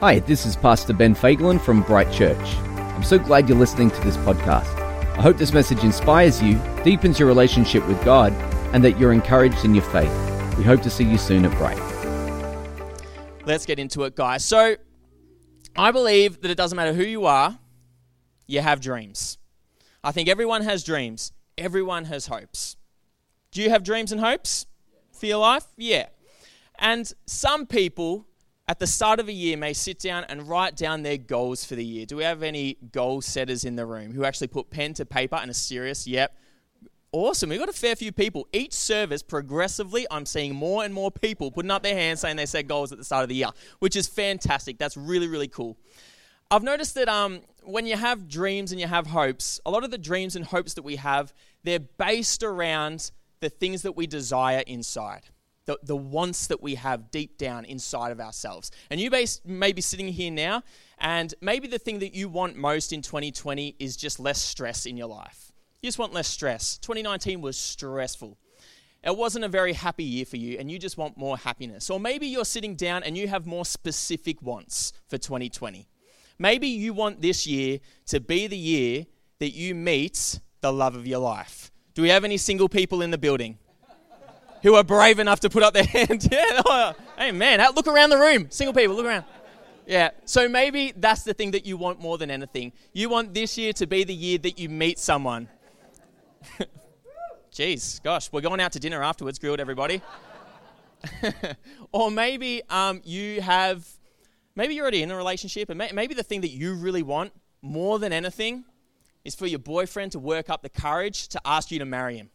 Hi, this is Pastor Ben Fagelin from Bright Church. I'm so glad you're listening to this podcast. I hope this message inspires you, deepens your relationship with God, and that you're encouraged in your faith. We hope to see you soon at Bright. Let's get into it, guys. So, I believe that it doesn't matter who you are, you have dreams. I think everyone has dreams, everyone has hopes. Do you have dreams and hopes for your life? Yeah. And some people at the start of a year may sit down and write down their goals for the year. Do we have any goal setters in the room who actually put pen to paper and are serious? Yep. Awesome. We've got a fair few people. Each service, progressively, I'm seeing more and more people putting up their hands saying they set goals at the start of the year, which is fantastic. That's really, really cool. I've noticed that um, when you have dreams and you have hopes, a lot of the dreams and hopes that we have, they're based around the things that we desire inside the, the wants that we have deep down inside of ourselves. And you may, may be sitting here now, and maybe the thing that you want most in 2020 is just less stress in your life. You just want less stress. 2019 was stressful. It wasn't a very happy year for you, and you just want more happiness. Or maybe you're sitting down and you have more specific wants for 2020. Maybe you want this year to be the year that you meet the love of your life. Do we have any single people in the building? Who are brave enough to put up their hand. yeah, oh, hey man, look around the room. Single people, look around. Yeah, so maybe that's the thing that you want more than anything. You want this year to be the year that you meet someone. Jeez, gosh, we're going out to dinner afterwards, grilled everybody. or maybe um, you have, maybe you're already in a relationship, and may, maybe the thing that you really want more than anything is for your boyfriend to work up the courage to ask you to marry him.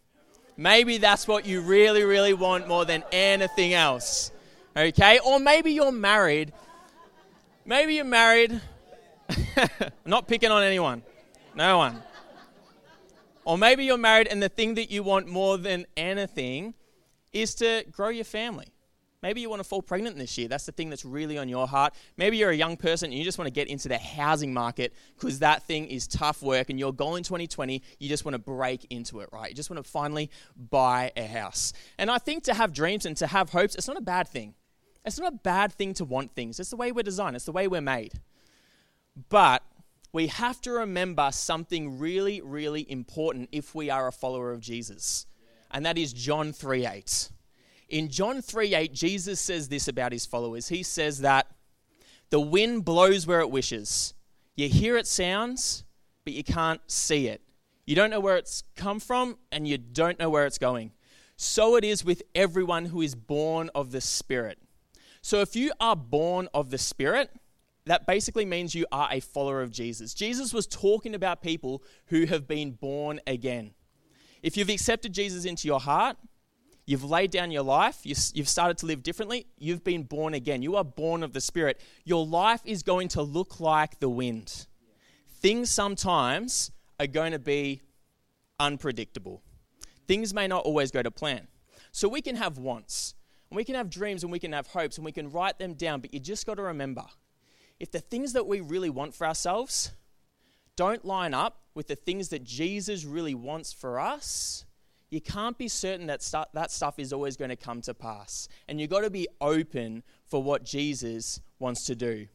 Maybe that's what you really, really want more than anything else. Okay? Or maybe you're married. Maybe you're married. not picking on anyone. No one. Or maybe you're married and the thing that you want more than anything is to grow your family. Maybe you want to fall pregnant this year. That's the thing that's really on your heart. Maybe you're a young person and you just want to get into the housing market because that thing is tough work and your goal in 2020, you just want to break into it, right? You just want to finally buy a house. And I think to have dreams and to have hopes, it's not a bad thing. It's not a bad thing to want things. It's the way we're designed, it's the way we're made. But we have to remember something really, really important if we are a follower of Jesus. And that is John 3 8. In John 3 8, Jesus says this about his followers. He says that the wind blows where it wishes. You hear its sounds, but you can't see it. You don't know where it's come from, and you don't know where it's going. So it is with everyone who is born of the Spirit. So if you are born of the Spirit, that basically means you are a follower of Jesus. Jesus was talking about people who have been born again. If you've accepted Jesus into your heart, You've laid down your life. You've started to live differently. You've been born again. You are born of the Spirit. Your life is going to look like the wind. Things sometimes are going to be unpredictable. Things may not always go to plan. So we can have wants, and we can have dreams, and we can have hopes, and we can write them down. But you just got to remember if the things that we really want for ourselves don't line up with the things that Jesus really wants for us, you can't be certain that stu- that stuff is always going to come to pass. And you've got to be open for what Jesus wants to do.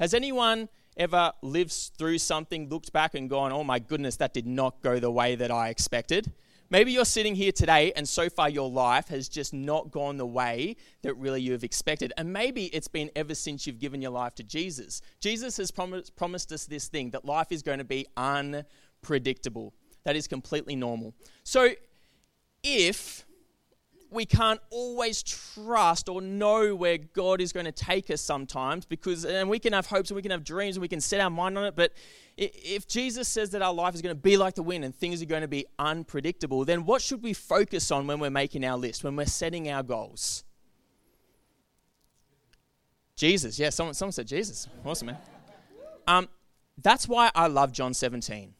Has anyone ever lived through something, looked back and gone, oh my goodness, that did not go the way that I expected? Maybe you're sitting here today and so far your life has just not gone the way that really you have expected. And maybe it's been ever since you've given your life to Jesus. Jesus has promised, promised us this thing that life is going to be unpredictable. That is completely normal. So if we can't always trust or know where God is going to take us sometimes because and we can have hopes and we can have dreams and we can set our mind on it but if Jesus says that our life is going to be like the wind and things are going to be unpredictable then what should we focus on when we're making our list when we're setting our goals? Jesus. Yeah someone, someone said Jesus. Awesome man. Um, that's why I love John 17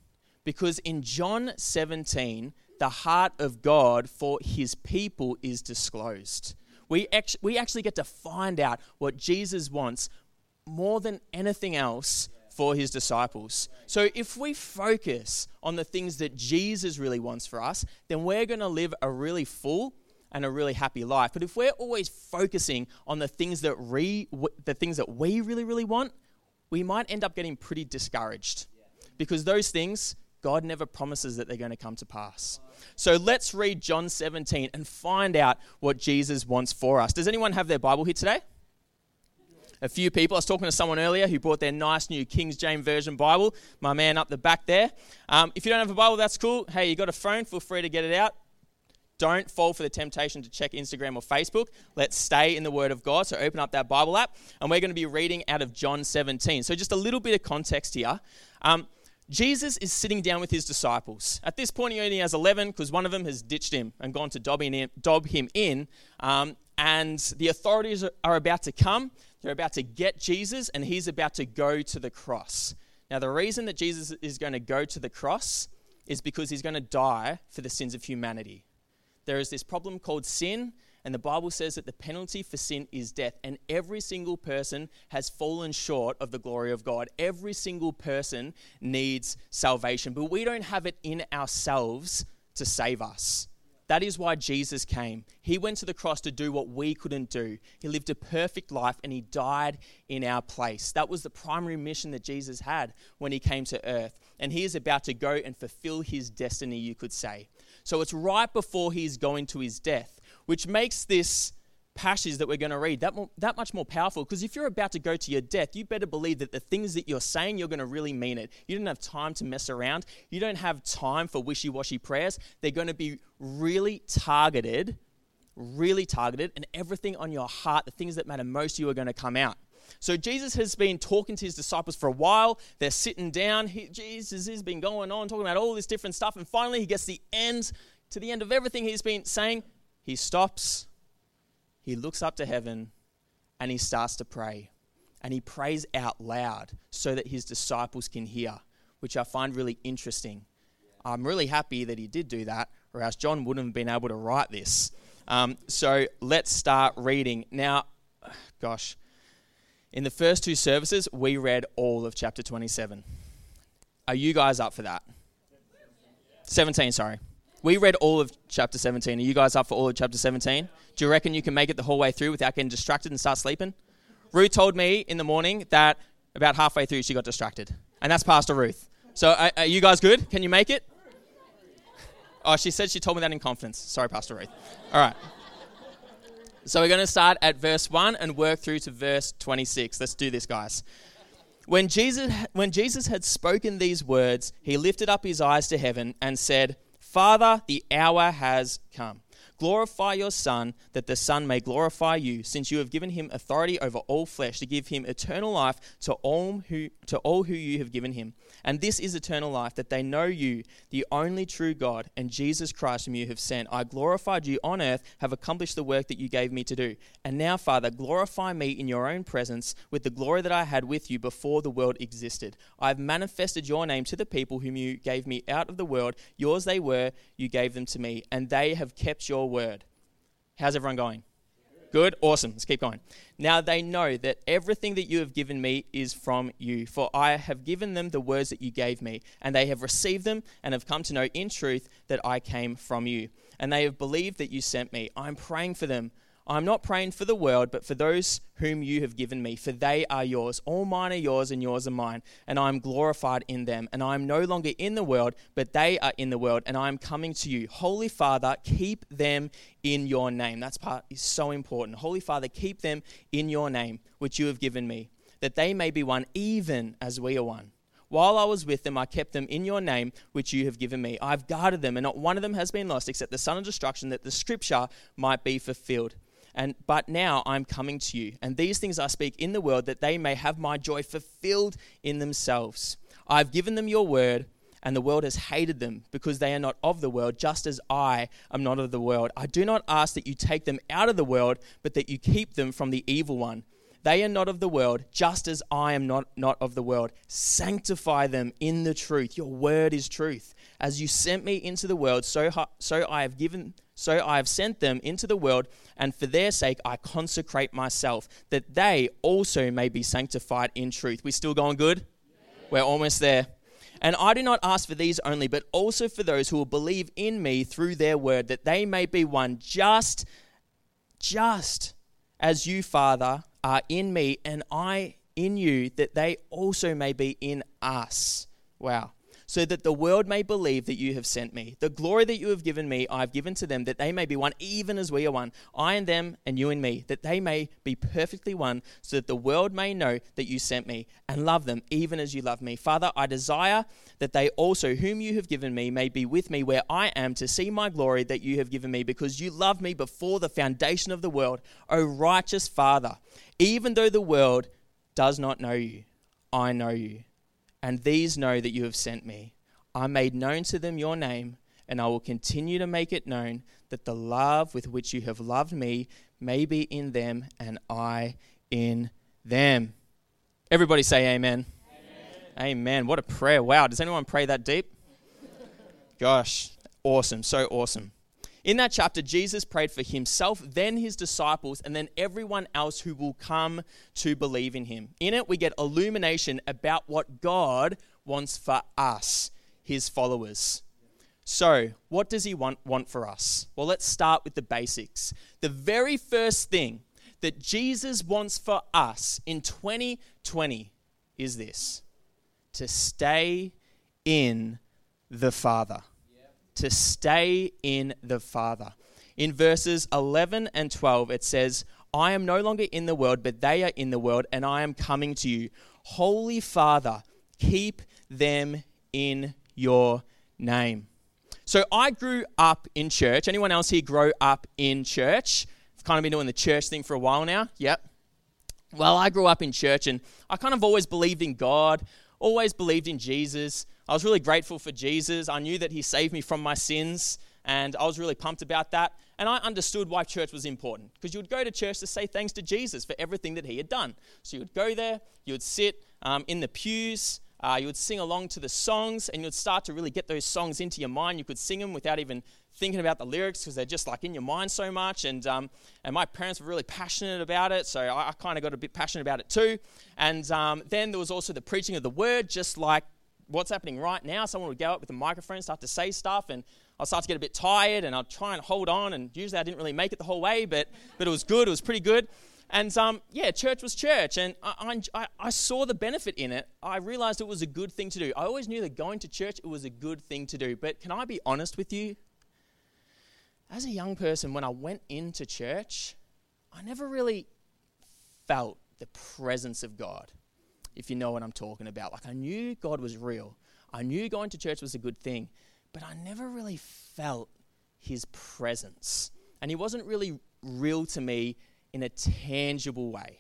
because in John 17 the heart of God for his people is disclosed. We, act- we actually get to find out what Jesus wants more than anything else for his disciples. So if we focus on the things that Jesus really wants for us, then we're going to live a really full and a really happy life. But if we're always focusing on the things that re, the things that we really really want, we might end up getting pretty discouraged. Because those things God never promises that they're going to come to pass. So let's read John 17 and find out what Jesus wants for us. Does anyone have their Bible here today? a few people. I was talking to someone earlier who bought their nice new King James Version Bible. My man up the back there. Um, if you don't have a Bible, that's cool. Hey, you got a phone? Feel free to get it out. Don't fall for the temptation to check Instagram or Facebook. Let's stay in the Word of God. So open up that Bible app, and we're going to be reading out of John 17. So just a little bit of context here. Um, Jesus is sitting down with his disciples. At this point, he only has 11 because one of them has ditched him and gone to dob, in, dob him in. Um, and the authorities are about to come. They're about to get Jesus, and he's about to go to the cross. Now, the reason that Jesus is going to go to the cross is because he's going to die for the sins of humanity. There is this problem called sin, and the Bible says that the penalty for sin is death. And every single person has fallen short of the glory of God. Every single person needs salvation, but we don't have it in ourselves to save us. That is why Jesus came. He went to the cross to do what we couldn't do. He lived a perfect life and he died in our place. That was the primary mission that Jesus had when he came to earth. And he is about to go and fulfill his destiny, you could say. So it's right before he's going to his death, which makes this passage that we're going to read that, more, that much more powerful because if you're about to go to your death, you better believe that the things that you're saying, you're going to really mean it. You don't have time to mess around. You don't have time for wishy washy prayers. They're going to be really targeted, really targeted, and everything on your heart, the things that matter most to you, are going to come out. So Jesus has been talking to his disciples for a while. They're sitting down. He, Jesus has been going on, talking about all this different stuff. And finally, he gets the end to the end of everything he's been saying. He stops he looks up to heaven and he starts to pray. And he prays out loud so that his disciples can hear, which I find really interesting. I'm really happy that he did do that, or else John wouldn't have been able to write this. Um, so let's start reading. Now, gosh, in the first two services, we read all of chapter 27. Are you guys up for that? 17, sorry. We read all of chapter 17. Are you guys up for all of chapter 17? Do you reckon you can make it the whole way through without getting distracted and start sleeping? Ruth told me in the morning that about halfway through she got distracted. And that's Pastor Ruth. So are, are you guys good? Can you make it? Oh, she said she told me that in confidence. Sorry, Pastor Ruth. All right. So we're going to start at verse 1 and work through to verse 26. Let's do this, guys. When Jesus, when Jesus had spoken these words, he lifted up his eyes to heaven and said, Father, the hour has come. Glorify your Son, that the Son may glorify you, since you have given him authority over all flesh to give him eternal life to all who, to all who you have given him. And this is eternal life, that they know you, the only true God, and Jesus Christ, whom you have sent. I glorified you on earth, have accomplished the work that you gave me to do. And now, Father, glorify me in your own presence with the glory that I had with you before the world existed. I have manifested your name to the people whom you gave me out of the world. Yours they were, you gave them to me, and they have kept your word. How's everyone going? Good? Awesome. Let's keep going. Now they know that everything that you have given me is from you, for I have given them the words that you gave me, and they have received them and have come to know in truth that I came from you. And they have believed that you sent me. I'm praying for them. I'm not praying for the world, but for those whom you have given me, for they are yours. All mine are yours, and yours are mine, and I am glorified in them. And I am no longer in the world, but they are in the world, and I am coming to you. Holy Father, keep them in your name. That's part is so important. Holy Father, keep them in your name, which you have given me, that they may be one, even as we are one. While I was with them, I kept them in your name, which you have given me. I've guarded them, and not one of them has been lost, except the son of destruction, that the scripture might be fulfilled. And but now I'm coming to you, and these things I speak in the world that they may have my joy fulfilled in themselves. I've given them your word, and the world has hated them because they are not of the world, just as I am not of the world. I do not ask that you take them out of the world, but that you keep them from the evil one. They are not of the world, just as I am not, not of the world. Sanctify them in the truth. Your word is truth. As you sent me into the world, so, so I have given so I have sent them into the world, and for their sake I consecrate myself, that they also may be sanctified in truth. We still going good? Yeah. We're almost there. And I do not ask for these only, but also for those who will believe in me through their word, that they may be one just, just as you, Father, are in me and I in you, that they also may be in us. Wow so that the world may believe that you have sent me. The glory that you have given me, I have given to them, that they may be one, even as we are one. I and them, and you and me, that they may be perfectly one, so that the world may know that you sent me, and love them, even as you love me. Father, I desire that they also, whom you have given me, may be with me where I am, to see my glory that you have given me, because you loved me before the foundation of the world. O righteous Father, even though the world does not know you, I know you and these know that you have sent me. I made known to them your name, and I will continue to make it known that the love with which you have loved me may be in them and I in them. Everybody say amen. Amen. amen. What a prayer. Wow. Does anyone pray that deep? Gosh, awesome. So awesome. In that chapter, Jesus prayed for himself, then his disciples, and then everyone else who will come to believe in him. In it, we get illumination about what God wants for us, his followers. So, what does he want, want for us? Well, let's start with the basics. The very first thing that Jesus wants for us in 2020 is this to stay in the Father to stay in the Father. In verses 11 and 12, it says, I am no longer in the world, but they are in the world, and I am coming to you. Holy Father, keep them in your name. So I grew up in church. Anyone else here grow up in church? I've kind of been doing the church thing for a while now. Yep. Well, I grew up in church and I kind of always believed in God, always believed in Jesus. I was really grateful for Jesus. I knew that He saved me from my sins, and I was really pumped about that. And I understood why church was important because you would go to church to say thanks to Jesus for everything that He had done. So you would go there, you would sit um, in the pews, uh, you would sing along to the songs, and you would start to really get those songs into your mind. You could sing them without even thinking about the lyrics because they're just like in your mind so much. And, um, and my parents were really passionate about it, so I, I kind of got a bit passionate about it too. And um, then there was also the preaching of the word, just like what's happening right now. Someone would go up with a microphone, start to say stuff, and I'll start to get a bit tired, and I'll try and hold on. And usually I didn't really make it the whole way, but, but it was good. It was pretty good. And um, yeah, church was church, and I, I, I, saw the benefit in it. I realized it was a good thing to do. I always knew that going to church it was a good thing to do. But can I be honest with you? As a young person, when I went into church, I never really felt the presence of God if you know what I'm talking about. Like, I knew God was real, I knew going to church was a good thing, but I never really felt his presence. And he wasn't really real to me in a tangible way.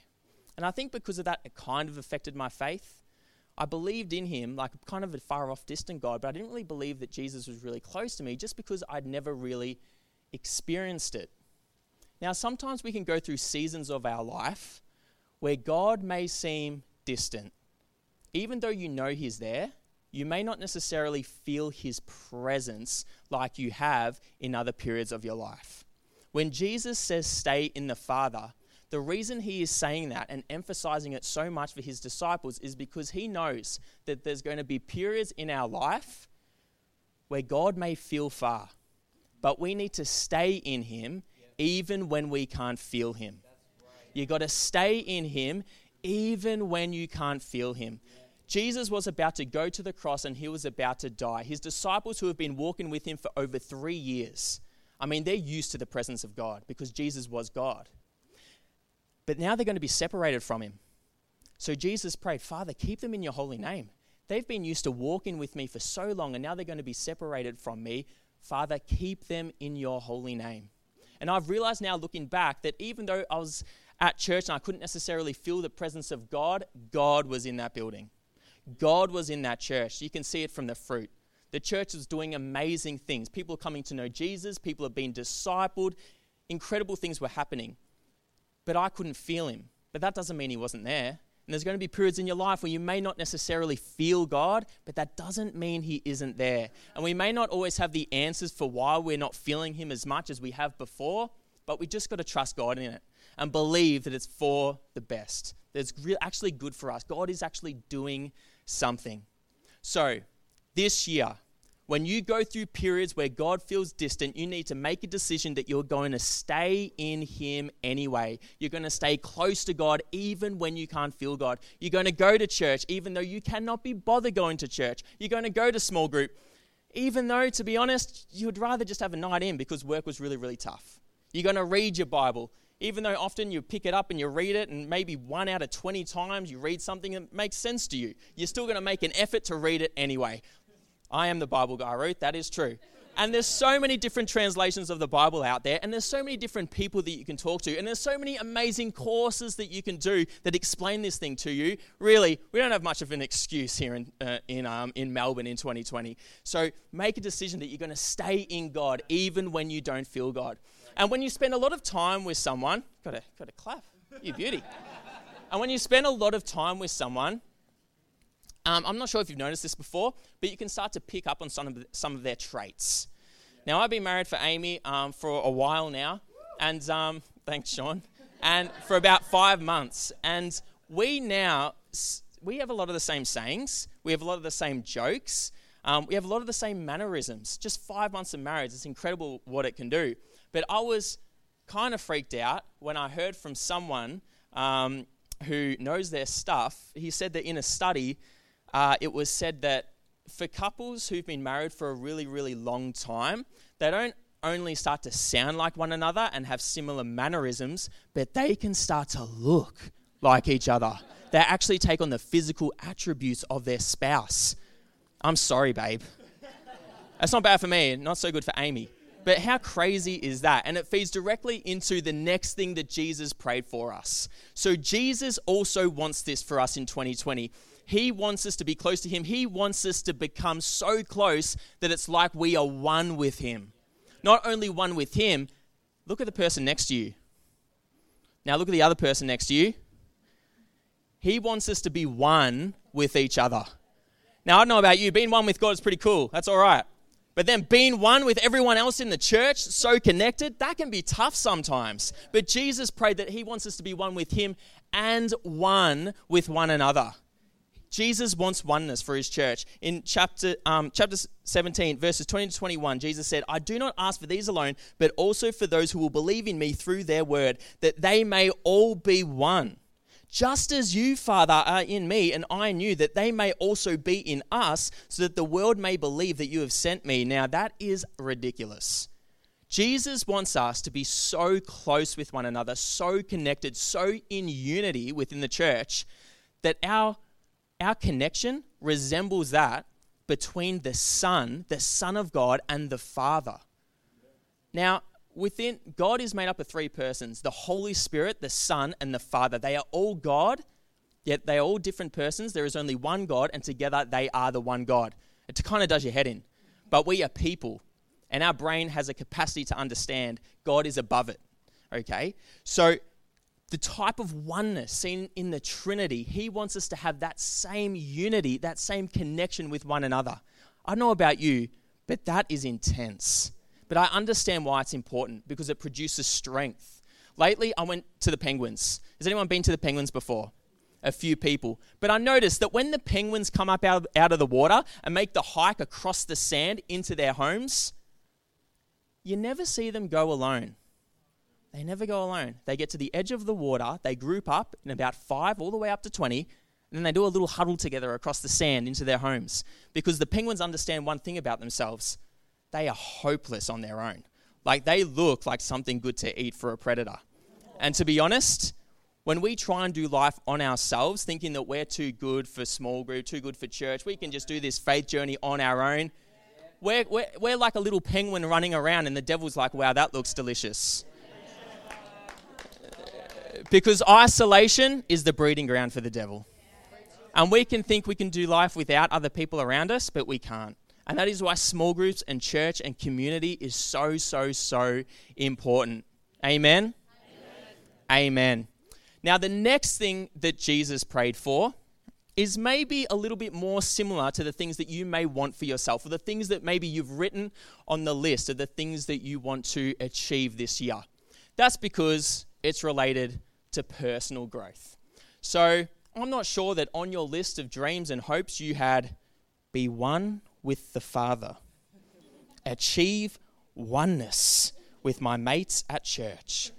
And I think because of that, it kind of affected my faith. I believed in him, like kind of a far off, distant God, but I didn't really believe that Jesus was really close to me just because I'd never really experienced it. Now, sometimes we can go through seasons of our life where God may seem distant. Even though you know He's there, you may not necessarily feel His presence like you have in other periods of your life. When Jesus says, stay in the Father, the reason he is saying that and emphasizing it so much for his disciples is because he knows that there's going to be periods in our life where God may feel far, but we need to stay in him even when we can't feel him. You've got to stay in him even when you can't feel him. Jesus was about to go to the cross and he was about to die. His disciples, who have been walking with him for over three years, I mean, they're used to the presence of God because Jesus was God. But now they're going to be separated from him. So Jesus prayed, Father, keep them in your holy name. They've been used to walking with me for so long, and now they're going to be separated from me. Father, keep them in your holy name. And I've realized now, looking back, that even though I was at church and I couldn't necessarily feel the presence of God, God was in that building. God was in that church. You can see it from the fruit. The church was doing amazing things. People are coming to know Jesus, people are being discipled, incredible things were happening. But I couldn't feel him. But that doesn't mean he wasn't there. And there's going to be periods in your life where you may not necessarily feel God, but that doesn't mean He isn't there. And we may not always have the answers for why we're not feeling Him as much as we have before, but we just got to trust God in it and believe that it's for the best. That it's actually good for us. God is actually doing something. So, this year, when you go through periods where God feels distant, you need to make a decision that you're going to stay in Him anyway. You're going to stay close to God even when you can't feel God. You're going to go to church even though you cannot be bothered going to church. You're going to go to small group even though, to be honest, you'd rather just have a night in because work was really, really tough. You're going to read your Bible even though often you pick it up and you read it, and maybe one out of 20 times you read something that makes sense to you, you're still going to make an effort to read it anyway. I am the Bible guy, Ruth, that is true. And there's so many different translations of the Bible out there, and there's so many different people that you can talk to, and there's so many amazing courses that you can do that explain this thing to you. Really, we don't have much of an excuse here in, uh, in, um, in Melbourne in 2020. So make a decision that you're going to stay in God even when you don't feel God. And when you spend a lot of time with someone, gotta, gotta clap, you beauty. and when you spend a lot of time with someone, um, I'm not sure if you've noticed this before, but you can start to pick up on some of, some of their traits. Now, I've been married for Amy um, for a while now, and um, thanks, Sean, and for about five months. And we now, we have a lot of the same sayings, we have a lot of the same jokes, um, we have a lot of the same mannerisms. Just five months of marriage, it's incredible what it can do. But I was kind of freaked out when I heard from someone um, who knows their stuff. He said that in a study, uh, it was said that for couples who've been married for a really, really long time, they don't only start to sound like one another and have similar mannerisms, but they can start to look like each other. They actually take on the physical attributes of their spouse. I'm sorry, babe. That's not bad for me, not so good for Amy. But how crazy is that? And it feeds directly into the next thing that Jesus prayed for us. So, Jesus also wants this for us in 2020. He wants us to be close to Him. He wants us to become so close that it's like we are one with Him. Not only one with Him, look at the person next to you. Now, look at the other person next to you. He wants us to be one with each other. Now, I don't know about you, being one with God is pretty cool. That's all right. But then being one with everyone else in the church, so connected, that can be tough sometimes. But Jesus prayed that He wants us to be one with Him and one with one another. Jesus wants oneness for his church. In chapter, um, chapter 17, verses 20 to 21, Jesus said, I do not ask for these alone, but also for those who will believe in me through their word, that they may all be one. Just as you, Father, are in me and I knew that they may also be in us, so that the world may believe that you have sent me. Now, that is ridiculous. Jesus wants us to be so close with one another, so connected, so in unity within the church, that our our connection resembles that between the Son, the Son of God, and the Father. Now, within God is made up of three persons the Holy Spirit, the Son, and the Father. They are all God, yet they are all different persons. There is only one God, and together they are the one God. It kind of does your head in. But we are people, and our brain has a capacity to understand God is above it. Okay? So the type of oneness seen in the Trinity, he wants us to have that same unity, that same connection with one another. I don't know about you, but that is intense. But I understand why it's important because it produces strength. Lately, I went to the Penguins. Has anyone been to the Penguins before? A few people. But I noticed that when the penguins come up out of, out of the water and make the hike across the sand into their homes, you never see them go alone they never go alone. They get to the edge of the water, they group up in about five, all the way up to 20, and then they do a little huddle together across the sand into their homes. Because the penguins understand one thing about themselves they are hopeless on their own. Like they look like something good to eat for a predator. And to be honest, when we try and do life on ourselves, thinking that we're too good for small group, too good for church, we can just do this faith journey on our own. We're, we're, we're like a little penguin running around, and the devil's like, wow, that looks delicious. Because isolation is the breeding ground for the devil. And we can think we can do life without other people around us, but we can't. And that is why small groups and church and community is so, so, so important. Amen? Amen. Amen. Now, the next thing that Jesus prayed for is maybe a little bit more similar to the things that you may want for yourself, or the things that maybe you've written on the list of the things that you want to achieve this year. That's because it's related to personal growth. So I'm not sure that on your list of dreams and hopes you had be one with the Father. Achieve oneness with my mates at church.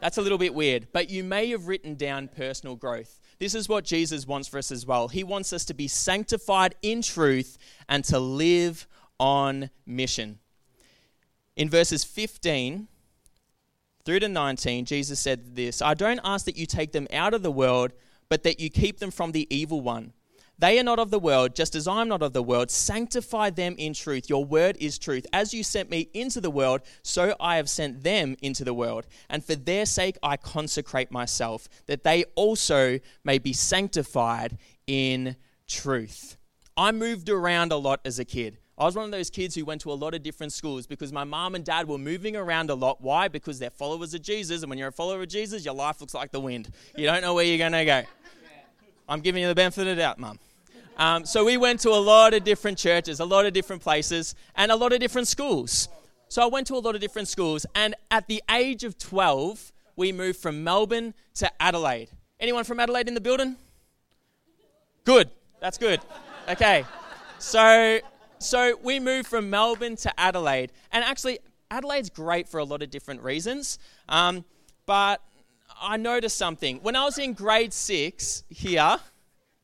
That's a little bit weird, but you may have written down personal growth. This is what Jesus wants for us as well. He wants us to be sanctified in truth and to live on mission. In verses 15 through to 19, Jesus said this I don't ask that you take them out of the world, but that you keep them from the evil one. They are not of the world, just as I'm not of the world. Sanctify them in truth. Your word is truth. As you sent me into the world, so I have sent them into the world. And for their sake I consecrate myself, that they also may be sanctified in truth. I moved around a lot as a kid. I was one of those kids who went to a lot of different schools because my mom and dad were moving around a lot. Why? Because they're followers of Jesus. And when you're a follower of Jesus, your life looks like the wind. You don't know where you're going to go. I'm giving you the benefit of the doubt, mum. Um, so we went to a lot of different churches, a lot of different places, and a lot of different schools. So I went to a lot of different schools, and at the age of 12, we moved from Melbourne to Adelaide. Anyone from Adelaide in the building? Good. That's good. Okay. So so we moved from Melbourne to Adelaide, and actually Adelaide's great for a lot of different reasons. Um, but I noticed something when I was in grade six here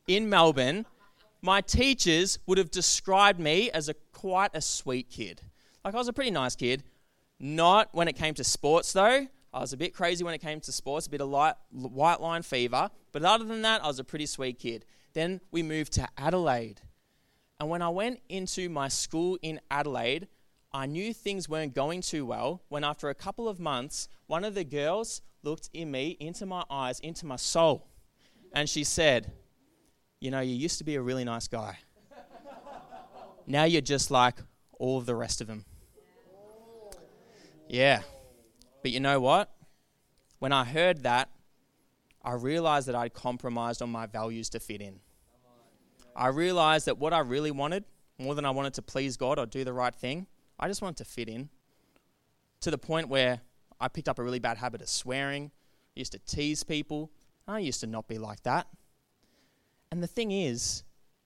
in Melbourne my teachers would have described me as a quite a sweet kid. Like I was a pretty nice kid. Not when it came to sports though. I was a bit crazy when it came to sports, a bit of light, white line fever. But other than that, I was a pretty sweet kid. Then we moved to Adelaide. And when I went into my school in Adelaide, I knew things weren't going too well when after a couple of months, one of the girls looked in me, into my eyes, into my soul. And she said, you know, you used to be a really nice guy. now you're just like all of the rest of them. Yeah. But you know what? When I heard that, I realized that I'd compromised on my values to fit in. I realized that what I really wanted, more than I wanted to please God or do the right thing, I just wanted to fit in. To the point where I picked up a really bad habit of swearing, I used to tease people. I used to not be like that. And the thing is,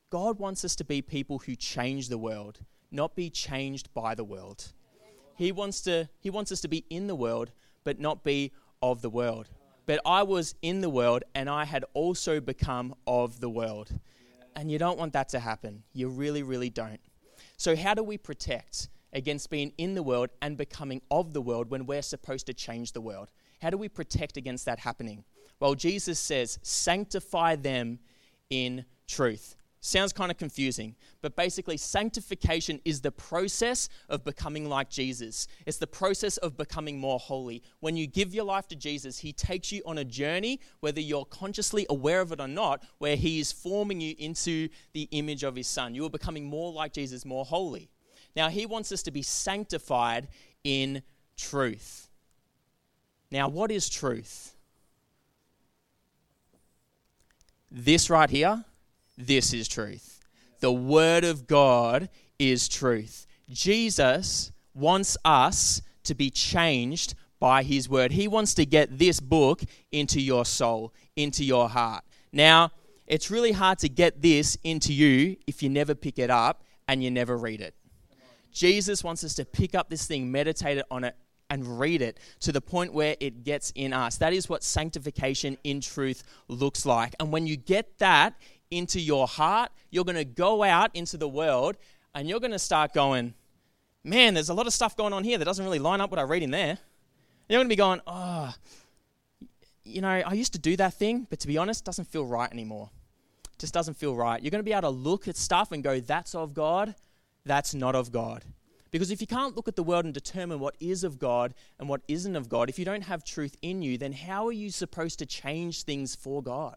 God wants us to be people who change the world, not be changed by the world. He wants, to, he wants us to be in the world, but not be of the world. But I was in the world and I had also become of the world. And you don't want that to happen. You really, really don't. So, how do we protect against being in the world and becoming of the world when we're supposed to change the world? How do we protect against that happening? Well, Jesus says, sanctify them in truth. Sounds kind of confusing, but basically, sanctification is the process of becoming like Jesus. It's the process of becoming more holy. When you give your life to Jesus, He takes you on a journey, whether you're consciously aware of it or not, where He is forming you into the image of His Son. You are becoming more like Jesus, more holy. Now, He wants us to be sanctified in truth. Now, what is truth? This right here, this is truth. The Word of God is truth. Jesus wants us to be changed by His Word. He wants to get this book into your soul, into your heart. Now, it's really hard to get this into you if you never pick it up and you never read it. Jesus wants us to pick up this thing, meditate on it, and read it to the point where it gets in us. That is what sanctification in truth looks like. And when you get that into your heart, you're going to go out into the world and you're going to start going, man, there's a lot of stuff going on here that doesn't really line up with what I read in there. And you're going to be going, oh, you know, I used to do that thing, but to be honest, it doesn't feel right anymore. Just doesn't feel right. You're going to be able to look at stuff and go, that's of God, that's not of God. Because if you can't look at the world and determine what is of God and what isn't of God, if you don't have truth in you, then how are you supposed to change things for God?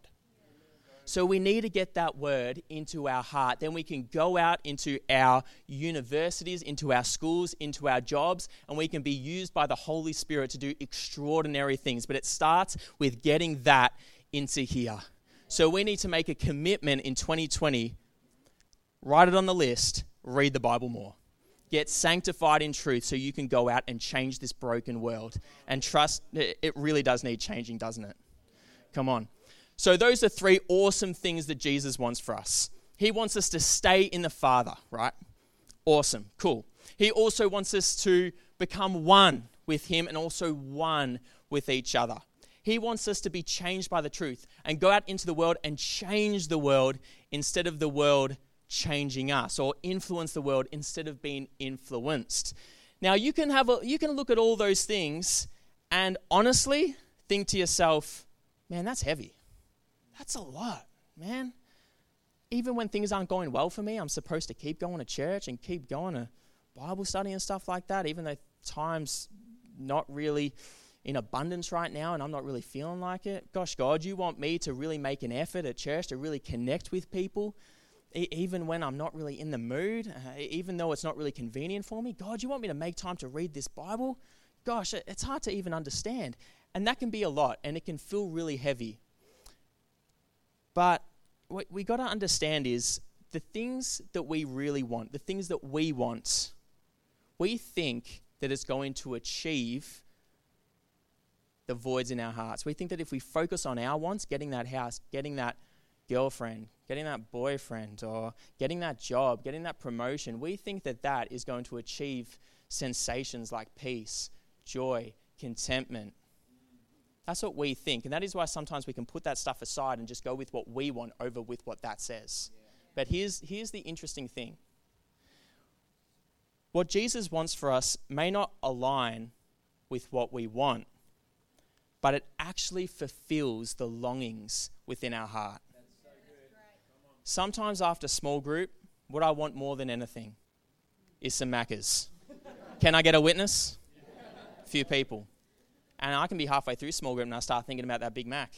So we need to get that word into our heart. Then we can go out into our universities, into our schools, into our jobs, and we can be used by the Holy Spirit to do extraordinary things. But it starts with getting that into here. So we need to make a commitment in 2020, write it on the list, read the Bible more. Get sanctified in truth so you can go out and change this broken world. And trust, it really does need changing, doesn't it? Come on. So, those are three awesome things that Jesus wants for us. He wants us to stay in the Father, right? Awesome, cool. He also wants us to become one with Him and also one with each other. He wants us to be changed by the truth and go out into the world and change the world instead of the world changing us or influence the world instead of being influenced. Now you can have a, you can look at all those things and honestly think to yourself, man, that's heavy. That's a lot, man. Even when things aren't going well for me, I'm supposed to keep going to church and keep going to Bible study and stuff like that, even though time's not really in abundance right now and I'm not really feeling like it. Gosh, God, you want me to really make an effort at church to really connect with people, even when I'm not really in the mood, uh, even though it's not really convenient for me. God, you want me to make time to read this Bible? Gosh, it's hard to even understand. And that can be a lot and it can feel really heavy. But what we got to understand is the things that we really want, the things that we want, we think that it's going to achieve the voids in our hearts. We think that if we focus on our wants, getting that house, getting that girlfriend, getting that boyfriend, or getting that job, getting that promotion, we think that that is going to achieve sensations like peace, joy, contentment. That's what we think. And that is why sometimes we can put that stuff aside and just go with what we want over with what that says. But here's, here's the interesting thing what Jesus wants for us may not align with what we want, but it actually fulfills the longings within our heart. Sometimes after small group, what I want more than anything is some Maccas. Can I get a witness? A few people. And I can be halfway through small group and I start thinking about that Big Mac.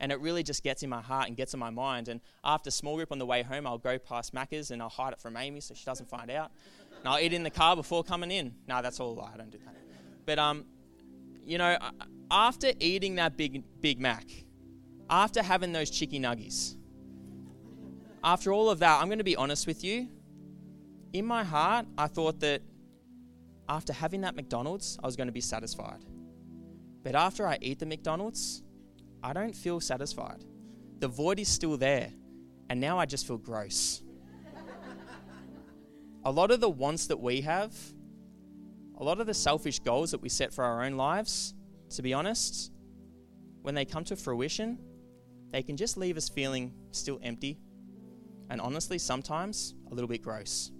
And it really just gets in my heart and gets in my mind. And after small group on the way home, I'll go past Macca's and I'll hide it from Amy so she doesn't find out. And I'll eat in the car before coming in. No, that's all a lie. I don't do that. But, um, you know, after eating that Big, Big Mac, after having those chicky nuggies, after all of that, I'm going to be honest with you. In my heart, I thought that after having that McDonald's, I was going to be satisfied. But after I eat the McDonald's, I don't feel satisfied. The void is still there, and now I just feel gross a lot of the wants that we have, a lot of the selfish goals that we set for our own lives, to be honest, when they come to fruition, they can just leave us feeling still empty and honestly, sometimes a little bit gross.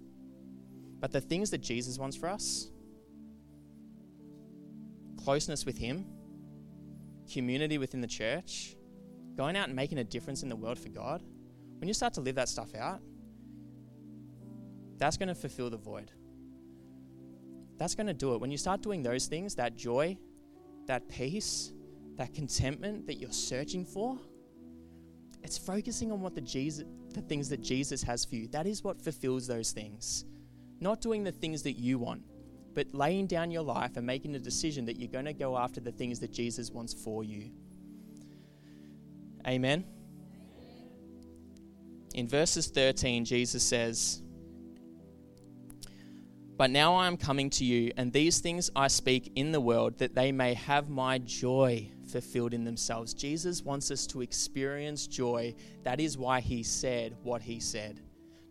But the things that Jesus wants for us closeness with Him, community within the church, going out and making a difference in the world for God when you start to live that stuff out, that's going to fulfill the void. That's going to do it. When you start doing those things, that joy, that peace, that contentment that you're searching for, it's focusing on what the Jesus the things that Jesus has for you. That is what fulfills those things. Not doing the things that you want, but laying down your life and making a decision that you're going to go after the things that Jesus wants for you. Amen. In verses 13, Jesus says, but now I am coming to you, and these things I speak in the world, that they may have my joy fulfilled in themselves. Jesus wants us to experience joy. That is why he said what he said.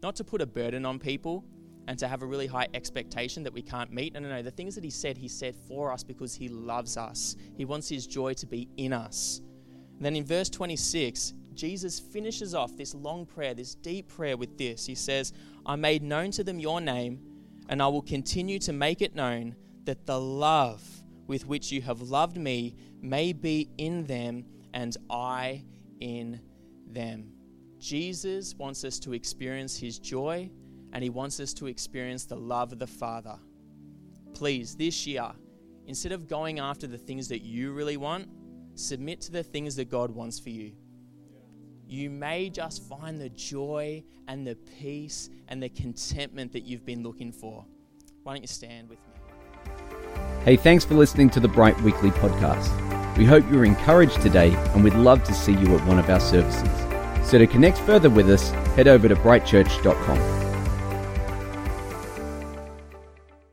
Not to put a burden on people and to have a really high expectation that we can't meet. No, no, no. The things that he said, he said for us because he loves us. He wants his joy to be in us. And then in verse 26, Jesus finishes off this long prayer, this deep prayer with this. He says, I made known to them your name and I will continue to make it known that the love with which you have loved me may be in them and I in them. Jesus wants us to experience his joy and he wants us to experience the love of the Father. Please, this year, instead of going after the things that you really want, submit to the things that God wants for you you may just find the joy and the peace and the contentment that you've been looking for. Why don't you stand with me? Hey, thanks for listening to the Bright Weekly podcast. We hope you were encouraged today and we'd love to see you at one of our services. So to connect further with us, head over to brightchurch.com.